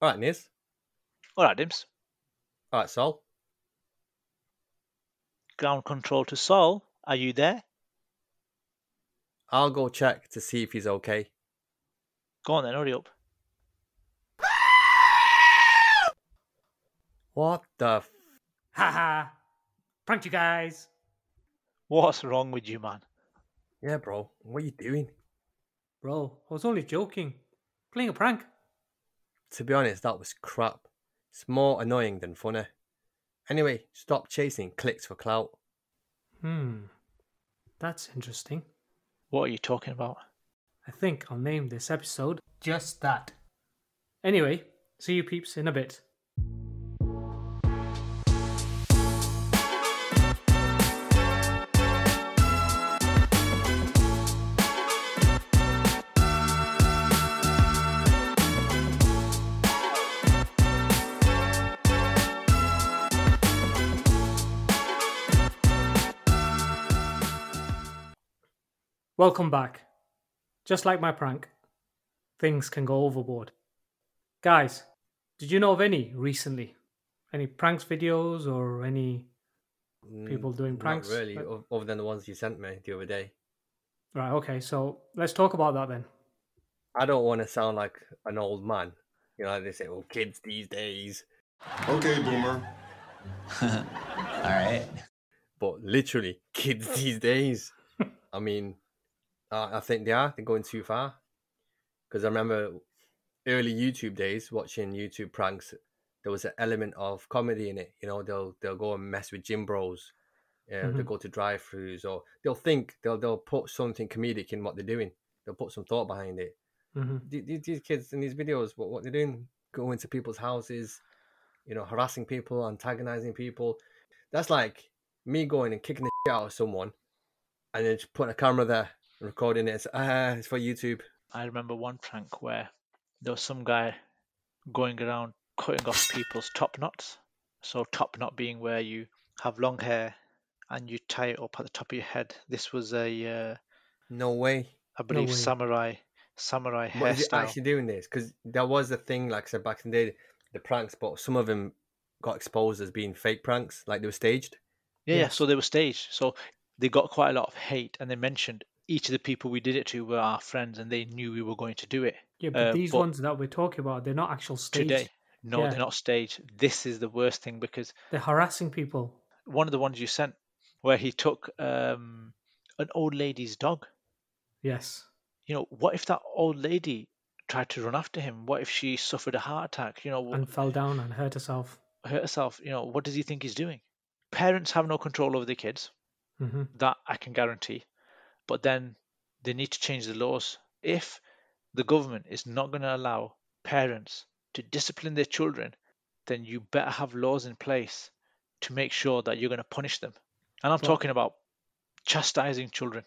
All right, Niz. All right, Dimz. All right, Sol. Ground control to Sol. Are you there? I'll go check to see if he's okay. Go on then, hurry up. What the? F- Haha. Pranked you guys. What's wrong with you, man? yeah, bro. What are you doing? Bro, I was only joking. Playing a prank. To be honest, that was crap. It's more annoying than funny. Anyway, stop chasing clicks for clout. Hmm. That's interesting. What are you talking about? I think I'll name this episode just that. Anyway, see you peeps in a bit. Welcome back. Just like my prank, things can go overboard. Guys, did you know of any recently? Any pranks videos or any People Mm, doing not pranks, really, but- other than the ones you sent me the other day. Right, okay, so let's talk about that then. I don't want to sound like an old man. You know, like they say, "Well, kids these days," Okay, boomer. All right. but literally, kids these days. I mean, uh, I think they are. They're going too far. Because I remember early YouTube days watching YouTube pranks. There was an element of comedy in it. You know, they'll they'll go and mess with gym bros. Yeah, they'll Mhm. go to drive-throughs, or they'll think they'll they'll put something comedic in what they're doing. They'll put some thought behind it. hmm the- the- these kids in these videos, what, what they're doing, going to people's houses, you know, harassing people, antagonizing people. That's like me going and kicking the shit out of someone and then just putting a camera there recording it. Ah, it's for YouTube. I remember one prank where there was some guy going around cutting off people's top knots. So top knot being where you have long hair and you tie it up at the top of your head. This was a, uh, No way. I believe, way. samurai samurai What is it hairstyle. actually doing this? Because there was a thing, like I said back in the day, the pranks, but some of them got exposed as being fake pranks, like they were staged. Yeah, yeah. Yes. So they were staged. So they got quite a lot of hate, and they mentioned each of the people we did it to were our friends, and they knew we were going to do it Yeah, but Uh, these but- ones that we're talking about, they're not actual staged. today. No, Yeah. they're not staged. This is the worst thing because They're harassing people. one of the ones you sent, where he took um, an old lady's dog. Yes. You know, what if that old lady tried to run after him? What if she suffered a heart attack? You know, And fell down and hurt herself. hurt herself? You know, what does he think he's doing? Parents have no control over their kids. hmm That I can guarantee. But then they need to change the laws. If the government is not going to allow parents to discipline their children, then you better have laws in place to make sure that you're going to punish them. And I'm Well- talking about chastising children.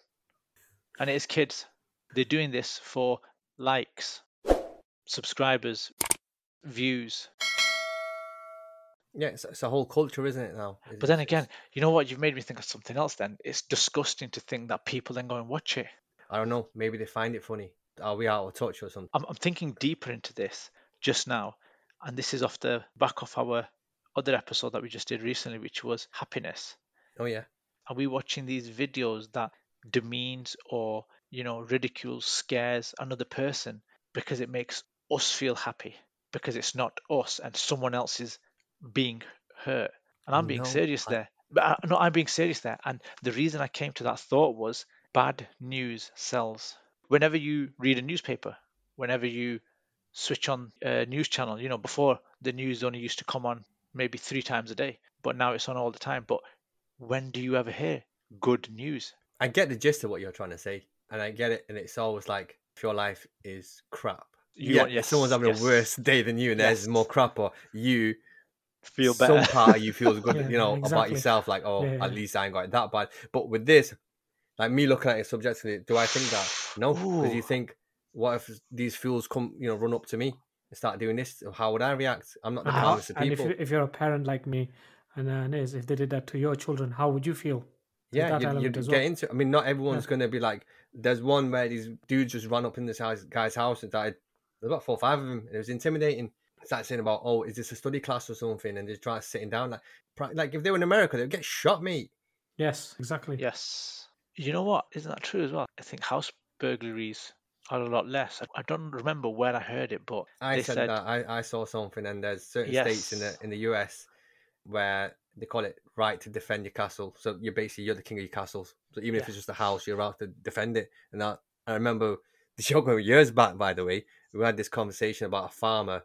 And it is kids. They're doing this for likes, subscribers, views. Yeah, it's, it's a whole culture, isn't it now? But then again, you know what? You've made me think of something else then. It's disgusting to think that people then go and watch it. I don't know. Maybe they find it funny. Are we out of touch or something? I'm, I'm thinking deeper into this just now, and this is off the back of our other episode that we just did recently, which was happiness. Oh, yeah. Are we watching these videos that demeans or you know ridicules, scares another person because it makes us feel happy because it's not us and someone else's being hurt? And I'm being No, serious I- there. But I, no, I'm being serious there. And the reason I came to that thought was bad news sells. Whenever you read a newspaper, whenever you switch on a news channel, you know, before the news only used to come on maybe three times a day, but now it's on all the time. But when do you ever hear good news? I get the gist of what you're trying to say, and I get it. And it's always like if your life is crap, You yeah, want- if someone's having yes. a worse day than you, and theirs is more crap, or you Feel better. some better. part of you feels good, Yeah, you know, about yourself. Like, oh, Yeah, yeah. at least I ain't got it that bad. But with this, like me looking at it subjectively, do I think that? No, because you think, what if these fools come, you know, run up to me and start doing this? How would I react? I'm not the And, how- calmest of and if, people. you, if you're a parent like me and uh, Niz, if they did that to your children, how would you feel? Yeah, that you, you element get well. into. I mean, not everyone's going to be like. There's one where these dudes just ran up in this house, guy's house and died. There's about four or five of them, it was intimidating. Start saying about, oh, is this a study class or something? And they try sitting down. Like, like if they were in America, they'd get shot, mate. Yes, exactly. Yes. You know what? Isn't that true as well? I think house burglaries are a lot less. I- I don't remember where I heard it, but I they said, said that I, I saw something, and there's certain states in the in the US where they call it right to defend your castle. So you're basically you're the king of your castles. So even if it's just a house, you're allowed to defend it. And that I remember the show going years back. By the way, we had this conversation about a farmer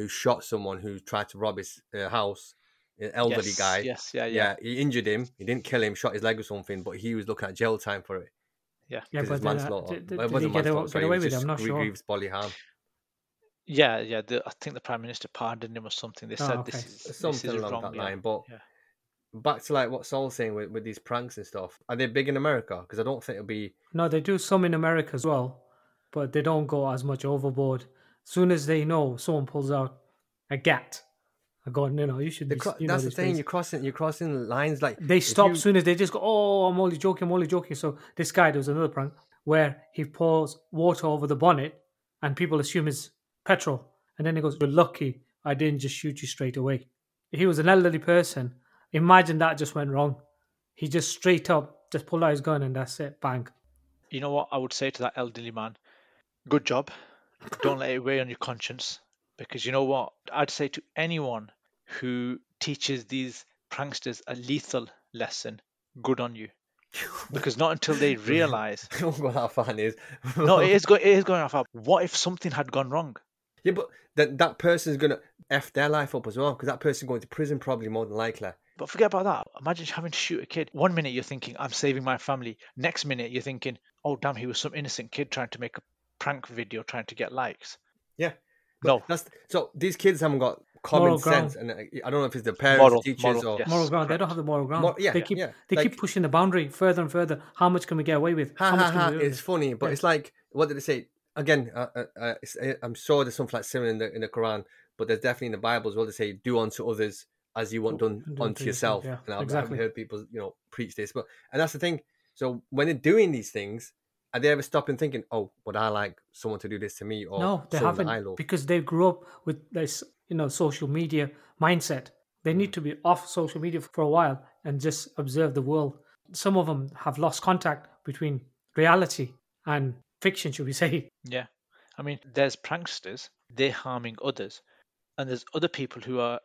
who shot someone who tried to rob his uh, house, an elderly yes, guy. Yes, yeah, yeah. yeah, he injured him. He didn't kill him, shot his leg or something, but he was looking at jail time for it. yeah. Yeah, because it's but manslaughter. did, did, Well, it did he wasn't get, manslaughter, away, get it away was with it? I'm not sure. grievous bodily harm. Yeah, yeah. The, I think the prime minister pardoned him or something. They Oh, said okay. this is this Something is along wrong. that yeah. line. But yeah. back to like what Sol's saying with, with these pranks and stuff. Are they big in America? Because I don't think it'll be. No, they do some in America as well, but they don't go as much overboard. Soon as they know someone pulls out a gat, I go, you know, you should The be. cro- you know that's the thing. place." You're crossing. You're crossing lines. Like They stop you- soon as they just go, oh, I'm only joking, I'm only joking. So this guy does another prank where he pours water over the bonnet and people assume it's petrol. And then he goes, You're lucky I didn't just shoot you straight away. He was an elderly person. Imagine that just went wrong. He just straight up just pulled out his gun and that's it. Bang. You know what I would say to that elderly man? Good job. Don't let it weigh on your conscience. Because you know what? I'd say to anyone who teaches these pranksters a lethal lesson, good on you. Because not until they realize I don't know what that fan is. no, it is, go- it is going off. What if something had gone wrong? Yeah, but that that person's gonna f their life up as well because that person's going to prison probably more than likely. But forget about that. Imagine having to shoot a kid. One minute you're thinking, I'm saving my family. Next minute you're thinking, oh, damn, he was some innocent kid trying to make a prank video trying to get likes. Yeah. No. That's so these kids haven't got common Moral ground. sense, and uh, I don't know if it's the parents, Moral- teachers, moral, or yes. Moral ground. They don't have the moral ground. Mor- yeah, they keep yeah. they Like- keep pushing the boundary further and further. How much can we get away with? ha How ha can ha. we do It's funny, but Yeah. it's like what did they say again? Uh, uh, uh, uh, I'm sure there's something like similar in the in the Quran, but there's definitely in the Bible as well. They say, "Do unto others as you want done Do unto unto yourself." yourself, yeah, and I've, exactly. I've heard people, you know, preach this, but and that's the thing. So when they're doing these things, are they ever stopping thinking, "Oh, would I like someone to do this to me?" Or No, they haven't I love? because they grew up with this, you know, social media mindset. They Mm. need to be off social media for a while and just observe the world. Some of them have lost contact between reality and fiction, should we say? Yeah. I mean, there's pranksters, they're harming others. And there's other people who are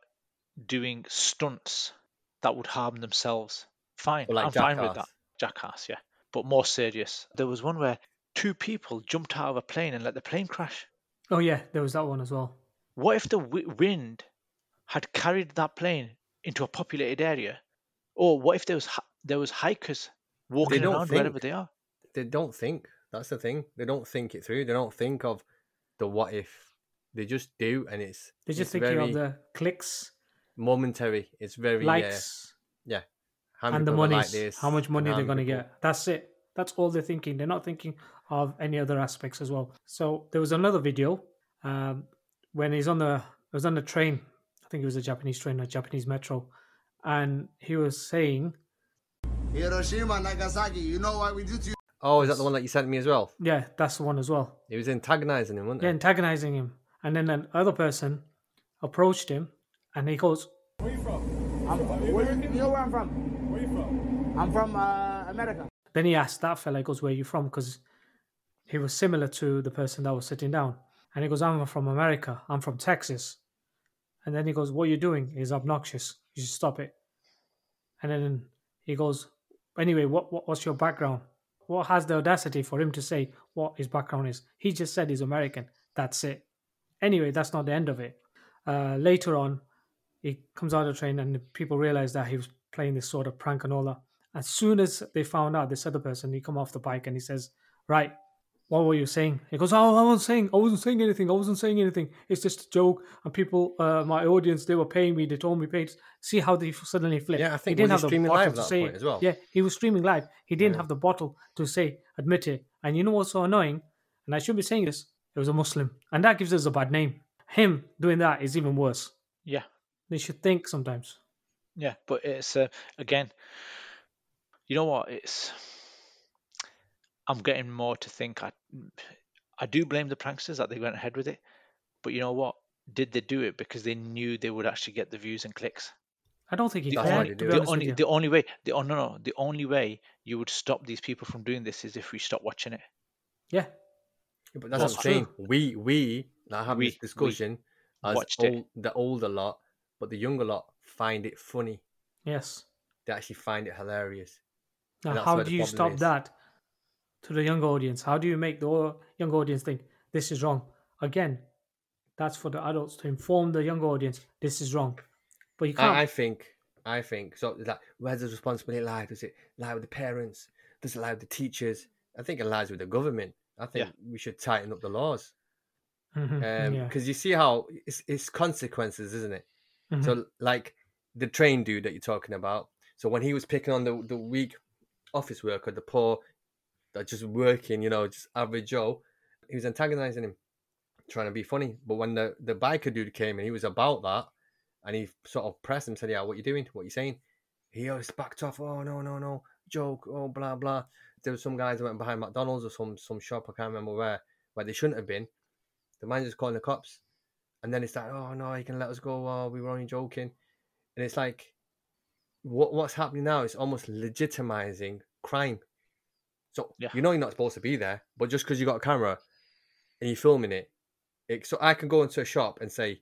doing stunts that would harm themselves. Fine. Like I'm fine with that. Jackass. Jackass, yeah. But more serious. There was one where two people jumped out of a plane and let the plane crash. Oh yeah, there was that one as well. What if the w- wind had carried that plane into a populated area? Or what if there was hi- there was hikers walking don't around wherever they are? they don't think. That's the thing. They don't think it through. They don't think of the what if. They just do, and it's They're just it's thinking very of the clicks, momentary. It's very uh, likes, yeah. How many and the money. like how much money they're going to get. That's it. That's all they're thinking. They're not thinking of any other aspects as well. So there was another video um, when he's on the it was on the train. I think it was a Japanese train, a Japanese metro, and he was saying, Hiroshima, Nagasaki, you know what we did to you? Oh, is that the one that you sent me as well? "Yeah, that's the one as well." He was antagonizing him, wasn't Yeah, antagonizing him, and then another person approached him, and he goes, Where are you from? I'm, where, you know where I'm from? I'm from uh, America. Then he asked that fella, he goes, Where are you from? Because he was similar to the person that was sitting down. And he goes, I'm from America. I'm from Texas. And then he goes, What you're doing is obnoxious. You should stop it. And then he goes, Anyway, what, what what's your background? What has the audacity for him to say what his background is? He just said he's American. That's it. Anyway, that's not the end of it. Uh, later on, he comes out of the train and people realize that he was playing this sort of prank and all that. As soon as they found out, this other person, he come off the bike and he says, "Right, what were you saying?" He goes, "Oh, I wasn't saying, I wasn't saying anything. I wasn't saying anything. It's just a joke." And people, uh, my audience, they were paying me. They told me paid. See how they suddenly flipped. Yeah, I think- he was didn't he have the streaming bottle live at to that say point as well? Yeah, he was streaming live. He didn't Yeah. have the bottle to say admit it. And you know what's so annoying? And I should be saying this. It was a Muslim, and that gives us a bad name. Him doing that is even worse. Yeah. They should think sometimes. Yeah, but it's uh, again, you know what? It's I'm getting more to think. I I do blame the pranksters that they went ahead with it, but you know what? did they do it because they knew they would actually get the views and clicks? I don't think he The That's why they to do be it. The only the only way the oh no no the only way you would stop these people from doing this is if we stop watching it. Yeah, Yeah, but that's That's what I'm saying. We we are having We- this discussion as watched it. old, the older lot, but the younger lot find it funny. yes. They actually find it hilarious. Now, how do you stop is. that to the young audience? How do you make the au- young audience think this is wrong? Again, that's for the adults to inform the young audience this is wrong. But you can't. I, I think I think so. Like, where does responsibility lie? Does it lie with the parents? Does it lie with the teachers? I think it lies with the government. I think we should tighten up the laws because yeah. you see how it's, it's consequences, isn't it? Mhm. So like the train dude that you're talking about. So when he was picking on the the weak office worker, the poor that just working, you know, just average Joe, he was antagonizing him, trying to be funny. But when the the biker dude came and he was about that, and he sort of pressed him, said, "Yeah, what you doing? What you saying?" He always backed off. Oh no no no, joke. Oh blah blah. There were some guys that went behind McDonald's or some some shop. I can't remember where where they shouldn't have been. The man just calling the cops, and then it's like, "Oh no, you can let us go. Oh, we were only joking." And it's like, what what's happening now is almost legitimizing crime. So Yeah. you know you're not supposed to be there, but just because you got a camera and you're filming it, it, so I can go into a shop and say,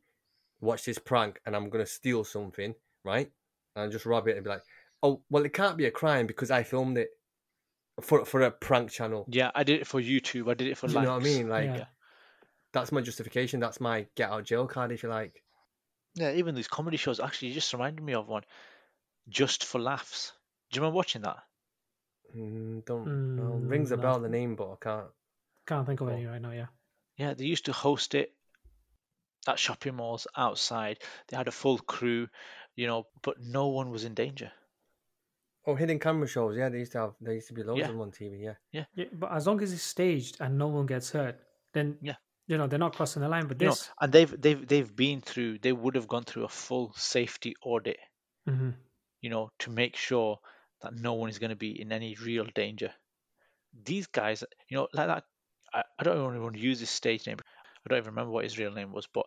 "Watch this prank," and I'm gonna steal something, right? And just rob it and be like, "Oh, well, it can't be a crime because I filmed it for for a prank channel." Yeah, I did it for YouTube. I did it for you likes. know what I mean? Like, Yeah. that's my justification. That's my get out jail card, if you like. Yeah, even these comedy shows. Actually, you just reminded me of one. Just for laughs. Do you remember watching that? Mm, don't no, Mm, rings a no. bell the name, but I can't. Can't think of Oh. any right now. Yeah. Yeah, they used to host it at shopping malls outside. They had a full crew, you know, but no one was in danger. Oh, hidden camera shows. Yeah, they used to have. There used to be loads Yeah. of them on TV. Yeah. Yeah, but as long as it's staged and no one gets hurt, then Yeah. you know they're not crossing the line. But You know, this, and they've they've they've been through. They would have gone through a full safety audit, Mhm. You know, to make sure that no one is going to be in any real danger. These guys, you know, like that. I, I don't even want to use his stage name. I don't even remember what his real name was, but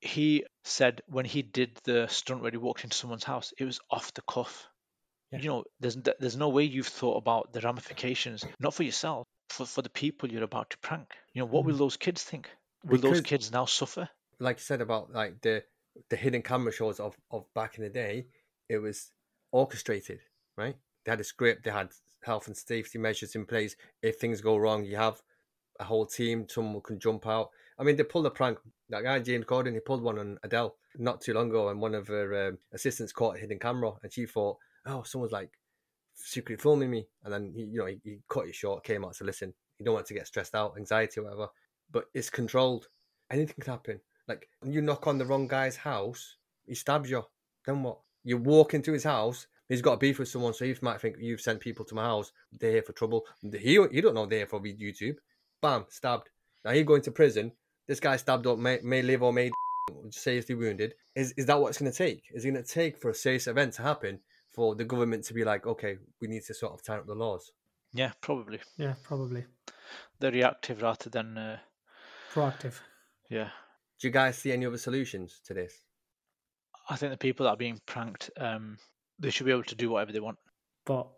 he said when he did the stunt where he walked into someone's house, it was off the cuff. Yeah. You know, there's there's no way you've thought about the ramifications, not for yourself, for for the people you're about to prank. You know, what will mm-hmm. those kids think? Will those kids now suffer? like you said about like the the hidden camera shows of, of back in the day, it was orchestrated, right? They had a script, they had health and safety measures in place. If things go wrong, you have a whole team, someone can jump out. I mean, they pulled a prank. That guy James Corden, he pulled one on Adele not too long ago, and one of her um, assistants caught a hidden camera, and she thought, "Oh, someone's like secretly filming me." And then he, you know, he, he cut it short, came out to listen. You don't want to get stressed out, anxiety, whatever. But it's controlled. Anything can happen. Like you knock on the wrong guy's house, he stabs you. Then what? You walk into his house. He's got a beef with someone, so he might think you've sent people to my house. They're here for trouble. He you don't know they're here for YouTube. Bam, stabbed. Now he going to prison. This guy stabbed up, may, may live or may seriously wounded. Is is that what it's going to take? Is it going to take for a serious event to happen for the government to be like, okay, we need to sort of tighten up the laws? Yeah, probably. yeah, probably They're reactive rather than uh, proactive. yeah. Do you guys see any other solutions to this? I think the people that are being pranked, um, they should be able to do whatever they want. But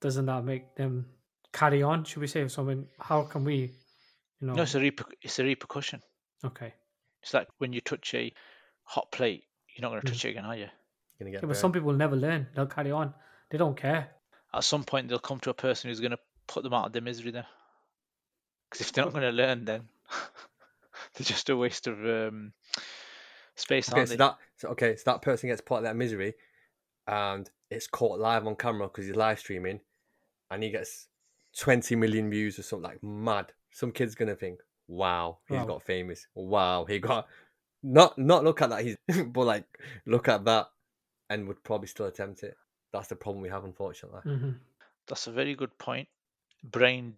doesn't that make them carry on? Should we say something? How can we, you know? No, it's a reper- it's a repercussion. okay. It's like when you touch a hot plate, you're not going to Mm. touch it again, are you? Gonna get Yeah, but some people never learn. They'll carry on. They don't care. At some point, they'll come to a person who's going to put them out of their misery. Then, because if they're not going to learn, then they're just a waste of um, space, Okay, aren't so they? that so okay, so that person gets part of that misery, and it's caught live on camera because he's live streaming, and he gets twenty million views or something like mad. Some kid's gonna think, "Wow, he's Wow. got famous. Wow, he got not not look at that. He's but like look at that, and would probably still attempt it. That's the problem we have, unfortunately. hmm That's a very good point. Brain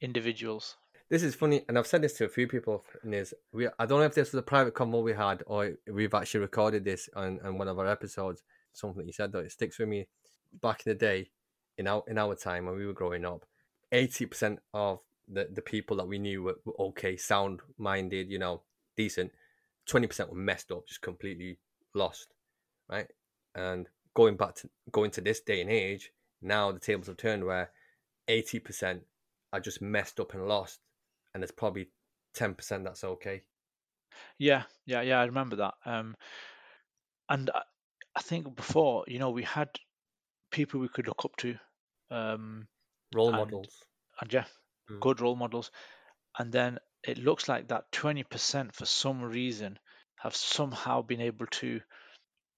individuals. This is funny, and I've said this to a few people. Is we I don't know if this was a private convo we had or we've actually recorded this on, on one of our episodes. Something you said though, it sticks with me. Back in the day, in our in our time when we were growing up, eighty percent of the, the people that we knew were, were okay, sound minded, you know, decent. twenty percent were messed up, just completely lost, right? And going back to going to this day and age, now the tables have turned where eighty percent are just messed up and lost, and there's probably ten percent that's okay. Yeah, yeah, yeah. I remember that. Um, and I, I think before, you know, we had people we could look up to, um, Role And- models. and yeah, Mm. good role models. And then it looks like that 20% for some reason have somehow been able to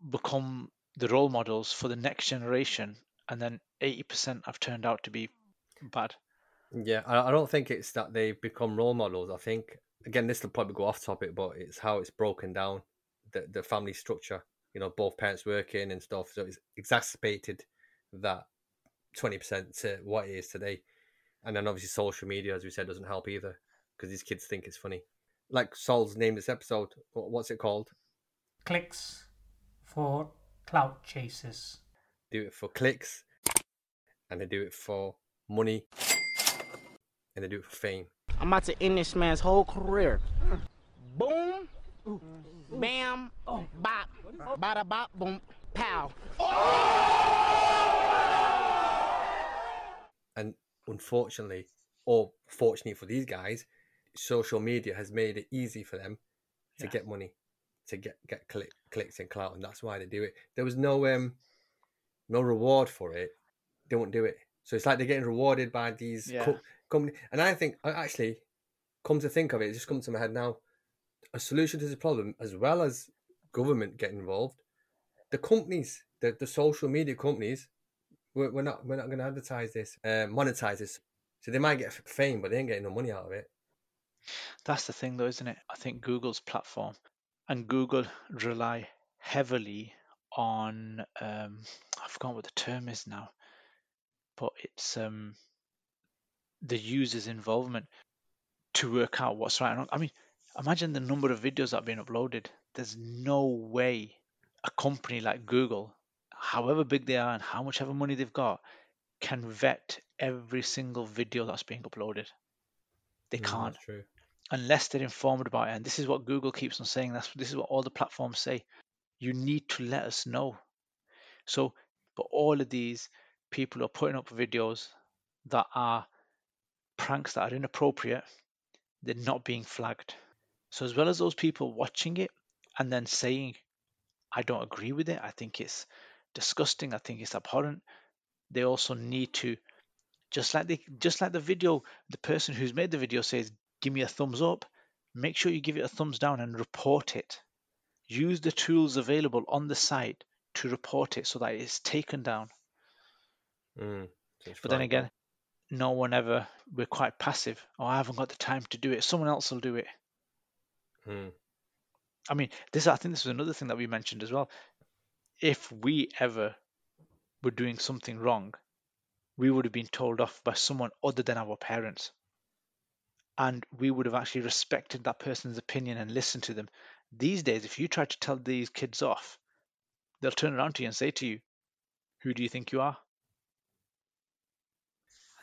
become the role models for the next generation. And then 80% have turned out to be bad. Yeah, I, I don't think it's that they've become role models. I think again, this will probably go off topic, but it's how it's broken down the the family structure. You know, both parents working and stuff, so it's exacerbated that twenty percent to what it is today. And then obviously social media, as we said, doesn't help either because these kids think it's funny. Like Sol's named this episode. What's it called? Clicks for clout chasers. Do it for clicks, and they do it for money, and they do it for fame. I'm about to end this man's whole career. Boom, bam, bop, bada bop, boom, pow. and unfortunately, or fortunately for these guys, social media has made it easy for them to Yeah. get money, to get get click, clicks and clout, and that's why they do it. There was no um no reward for it. They won't do it. So it's like they're getting rewarded by these Yeah. co- And I think I actually, come to think of it, it just comes to my head now. A solution to the problem, as well as government getting involved, the companies, the, the social media companies, we're, we're not we're not going to advertise this, uh, monetize this. So they might get fame, but they ain't getting no money out of it. That's the thing, though, isn't it? I think Google's platform and Google rely heavily on um, I've forgotten what the term is now, but it's um, the user's involvement to work out what's right and wrong. I mean, imagine the number of videos that have been uploaded. There's no way a company like Google, however big they are and how much ever money they've got, can vet every single video that's being uploaded. They Mm, can't true. unless they're informed about it. And this is what Google keeps on saying. That's this is what all the platforms say. You need to let us know. So, but all of these people are putting up videos that are pranks that are inappropriate. They're not being flagged. So, as well as those people watching it and then saying, "I don't agree with it. I think it's disgusting. I think it's abhorrent," they also need to just like the just like the video the person who's made the video says give me a thumbs up make sure you give it a thumbs down and report it use the tools available on the site to report it so that it's taken down Mm, but then again. No one ever we're quite passive. Oh i haven't got the time to do it. Someone else will do it. Mm, i mean this i think this was another thing that we mentioned as well. If we ever were doing something wrong we would have been told off by someone other than our parents. And we would have actually respected that person's opinion and listened to them. These days if you try to tell these kids off they'll turn around to you and say to you who do you think you are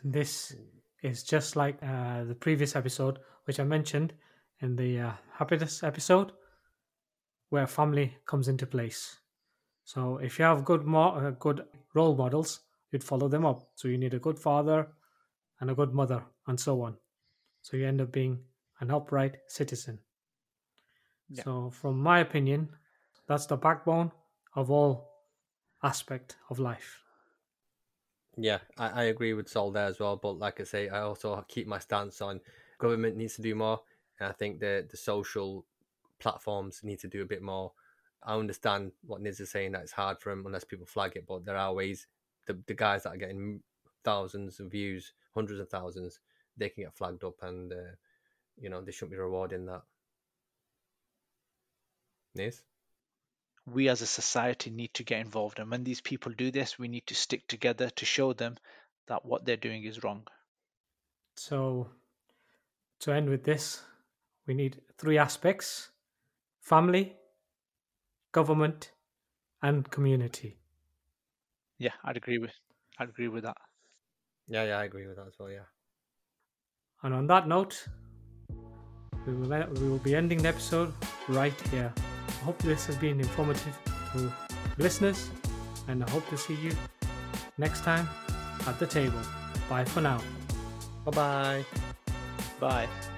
And this is just like uh, the previous episode, which I mentioned in the uh, happiness episode, where family comes into place. So if you have good mo- uh, good role models, you'd follow them up. So you need a good father and a good mother, and so on. So you end up being an upright citizen. Yeah. So, from my opinion, that's the backbone of all aspect of life. Yeah, I, I agree with Sol there as well. But like I say, I also keep my stance on government needs to do more. And I think the the social platforms need to do a bit more. I understand what Niz is saying that it's hard for them unless people flag it, but there are ways. The the guys that are getting thousands of views, hundreds of thousands, they can get flagged up, and uh, you know they shouldn't be rewarding that. Niz? We as a society need to get involved and when these people do this we need to stick together to show them that what they're doing is wrong So, to end with this, we need three aspects family, government, and community. yeah i'd agree with i'd agree with that Yeah, yeah, I agree with that as well. Yeah. And on that note, we will we will be ending the episode right here. I hope this has been informative to listeners, and I hope to see you next time at the table. Bye for now. Bye bye. Bye.